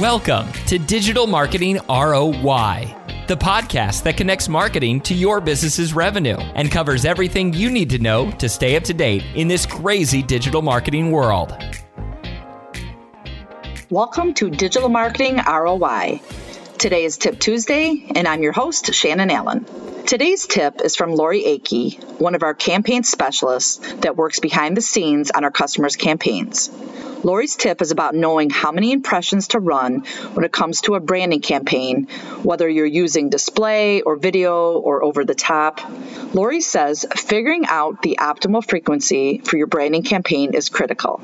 Welcome to Digital Marketing ROI, the podcast that connects marketing to your business's revenue and covers everything you need to know to stay up to date in this crazy digital marketing world. Welcome to Digital Marketing ROI. Today is Tip Tuesday, and I'm your host, Shannon Allen. Today's tip is from Lori Akey, one of our campaign specialists that works behind the scenes on our customers' campaigns. Lori's tip is about knowing how many impressions to run when it comes to a branding campaign, whether you're using display or video or over the top. Lori says figuring out the optimal frequency for your branding campaign is critical.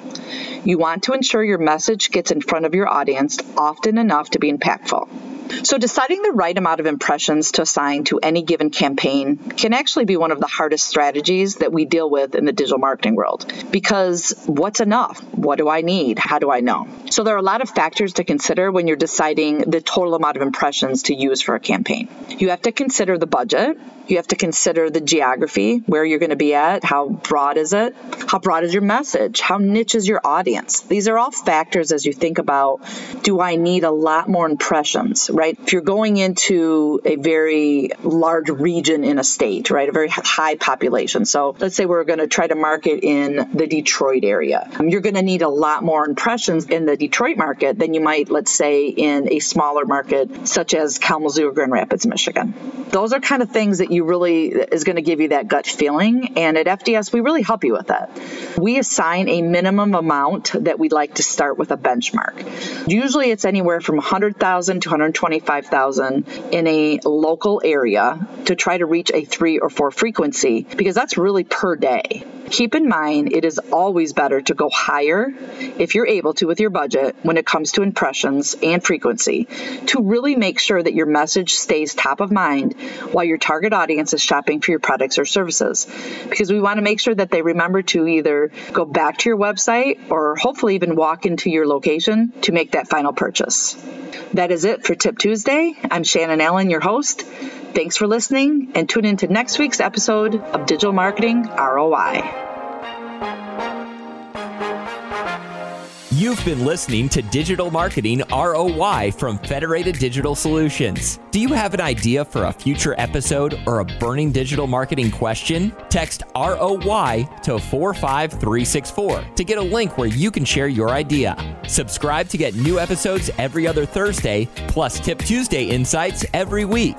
You want to ensure your message gets in front of your audience often enough to be impactful. So, deciding the right amount of impressions to assign to any given campaign can actually be one of the hardest strategies that we deal with in the digital marketing world. Because what's enough? What do I need? How do I know? So, there are a lot of factors to consider when you're deciding the total amount of impressions to use for a campaign. You have to consider the budget, you have to consider the geography, where you're going to be at, how broad is it, how broad is your message, how niche is your audience. These are all factors as you think about do I need a lot more impressions, right? If you're going into a very large region in a state, right, a very high population. So let's say we're going to try to market in the Detroit area. Um, you're going to need a lot more impressions in the Detroit market than you might, let's say, in a smaller market such as Kalamazoo or Grand Rapids, Michigan. Those are kind of things that you really is going to give you that gut feeling. And at FDS, we really help you with that. We assign a minimum amount that we'd like to start with a benchmark. Usually it's anywhere from 100,000 to 125,000 in a local area to try to reach a three or four frequency because that's really per day. Keep in mind, it is always better to go higher if you're able to with your budget when it comes to impressions and frequency to really make sure that your message stays top of mind while your target audience is shopping for your products or services. Because we want to make sure that they remember to either go back to your website or hopefully even walk into your location to make that final purchase. That is it for Tip Tuesday. I'm Shannon Allen, your host. Thanks for listening and tune in to next week's episode of Digital Marketing ROI. You've been listening to Digital Marketing ROI from Federated Digital Solutions. Do you have an idea for a future episode or a burning digital marketing question? Text ROI to 45364 to get a link where you can share your idea. Subscribe to get new episodes every other Thursday, plus Tip Tuesday insights every week.